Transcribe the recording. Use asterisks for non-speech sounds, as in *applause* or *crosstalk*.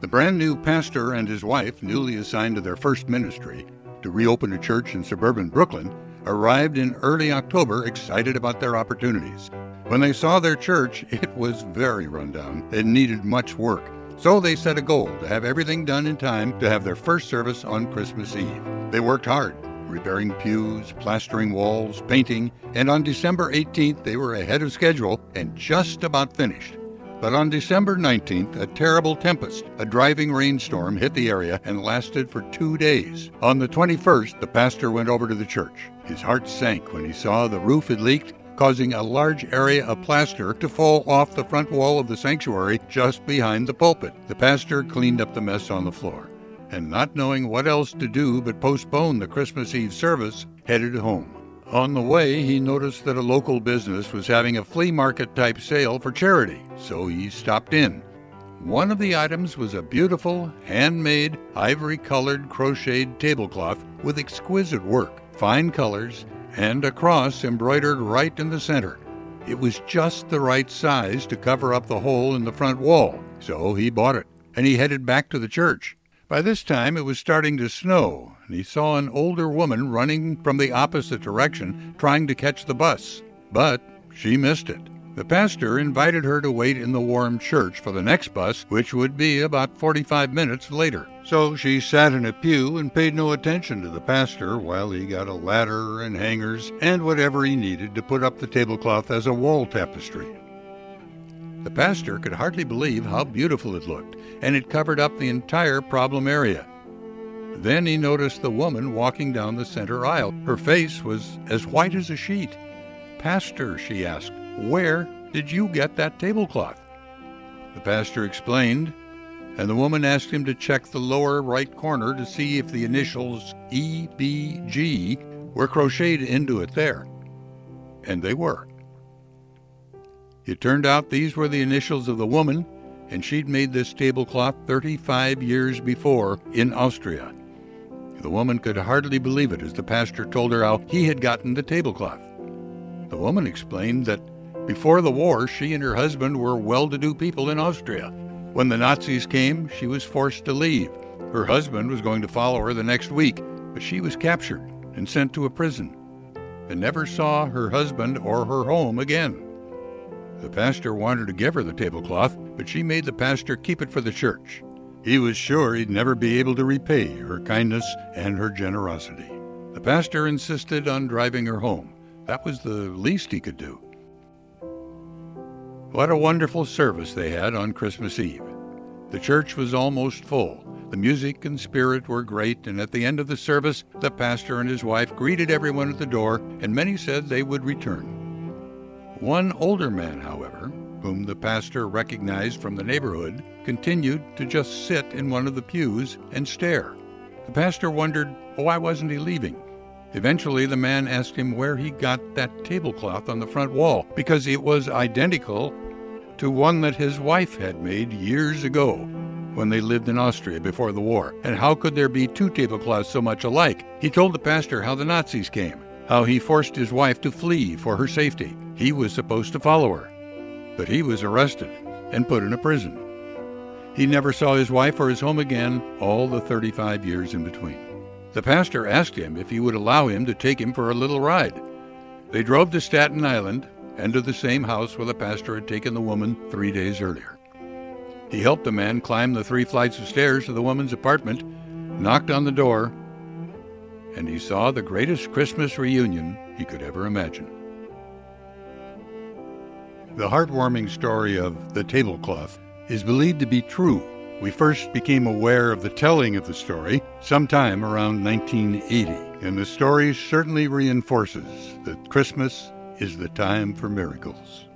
The brand new pastor and his wife, newly assigned to their first ministry, to reopen a church in suburban Brooklyn, arrived in early October excited about their opportunities. When they saw their church, *laughs* it was very rundown and needed much work. So they set a goal to have everything done in time to have their first service on Christmas Eve. They worked hard, repairing pews, plastering walls, painting, and on December 18th they were ahead of schedule and just about finished. But on December 19th, a terrible tempest, a driving rainstorm, hit the area and lasted for two days. On the 21st, the pastor went over to the church. His heart sank when he saw the roof had leaked, causing a large area of plaster to fall off the front wall of the sanctuary just behind the pulpit. The pastor cleaned up the mess on the floor and, not knowing what else to do but postpone the Christmas Eve service, headed home. On the way, he noticed that a local business was having a flea market type sale for charity, so he stopped in. One of the items was a beautiful, handmade, ivory colored crocheted tablecloth with exquisite work, fine colors, and a cross embroidered right in the center. It was just the right size to cover up the hole in the front wall, so he bought it, and he headed back to the church. By this time, it was starting to snow, and he saw an older woman running from the opposite direction trying to catch the bus. But she missed it. The pastor invited her to wait in the warm church for the next bus, which would be about 45 minutes later. So she sat in a pew and paid no attention to the pastor while he got a ladder and hangers and whatever he needed to put up the tablecloth as a wall tapestry. The pastor could hardly believe how beautiful it looked, and it covered up the entire problem area. Then he noticed the woman walking down the center aisle. Her face was as white as a sheet. Pastor, she asked, where did you get that tablecloth? The pastor explained, and the woman asked him to check the lower right corner to see if the initials EBG were crocheted into it there. And they were. It turned out these were the initials of the woman, and she'd made this tablecloth 35 years before in Austria. The woman could hardly believe it as the pastor told her how he had gotten the tablecloth. The woman explained that before the war, she and her husband were well to do people in Austria. When the Nazis came, she was forced to leave. Her husband was going to follow her the next week, but she was captured and sent to a prison and never saw her husband or her home again. The pastor wanted to give her the tablecloth, but she made the pastor keep it for the church. He was sure he'd never be able to repay her kindness and her generosity. The pastor insisted on driving her home. That was the least he could do. What a wonderful service they had on Christmas Eve. The church was almost full. The music and spirit were great, and at the end of the service, the pastor and his wife greeted everyone at the door, and many said they would return. One older man, however, whom the pastor recognized from the neighborhood, continued to just sit in one of the pews and stare. The pastor wondered why wasn't he leaving? Eventually, the man asked him where he got that tablecloth on the front wall, because it was identical to one that his wife had made years ago when they lived in Austria before the war. And how could there be two tablecloths so much alike? He told the pastor how the Nazis came, how he forced his wife to flee for her safety. He was supposed to follow her, but he was arrested and put in a prison. He never saw his wife or his home again all the 35 years in between. The pastor asked him if he would allow him to take him for a little ride. They drove to Staten Island and to the same house where the pastor had taken the woman three days earlier. He helped the man climb the three flights of stairs to the woman's apartment, knocked on the door, and he saw the greatest Christmas reunion he could ever imagine. The heartwarming story of the tablecloth is believed to be true. We first became aware of the telling of the story sometime around 1980, and the story certainly reinforces that Christmas is the time for miracles.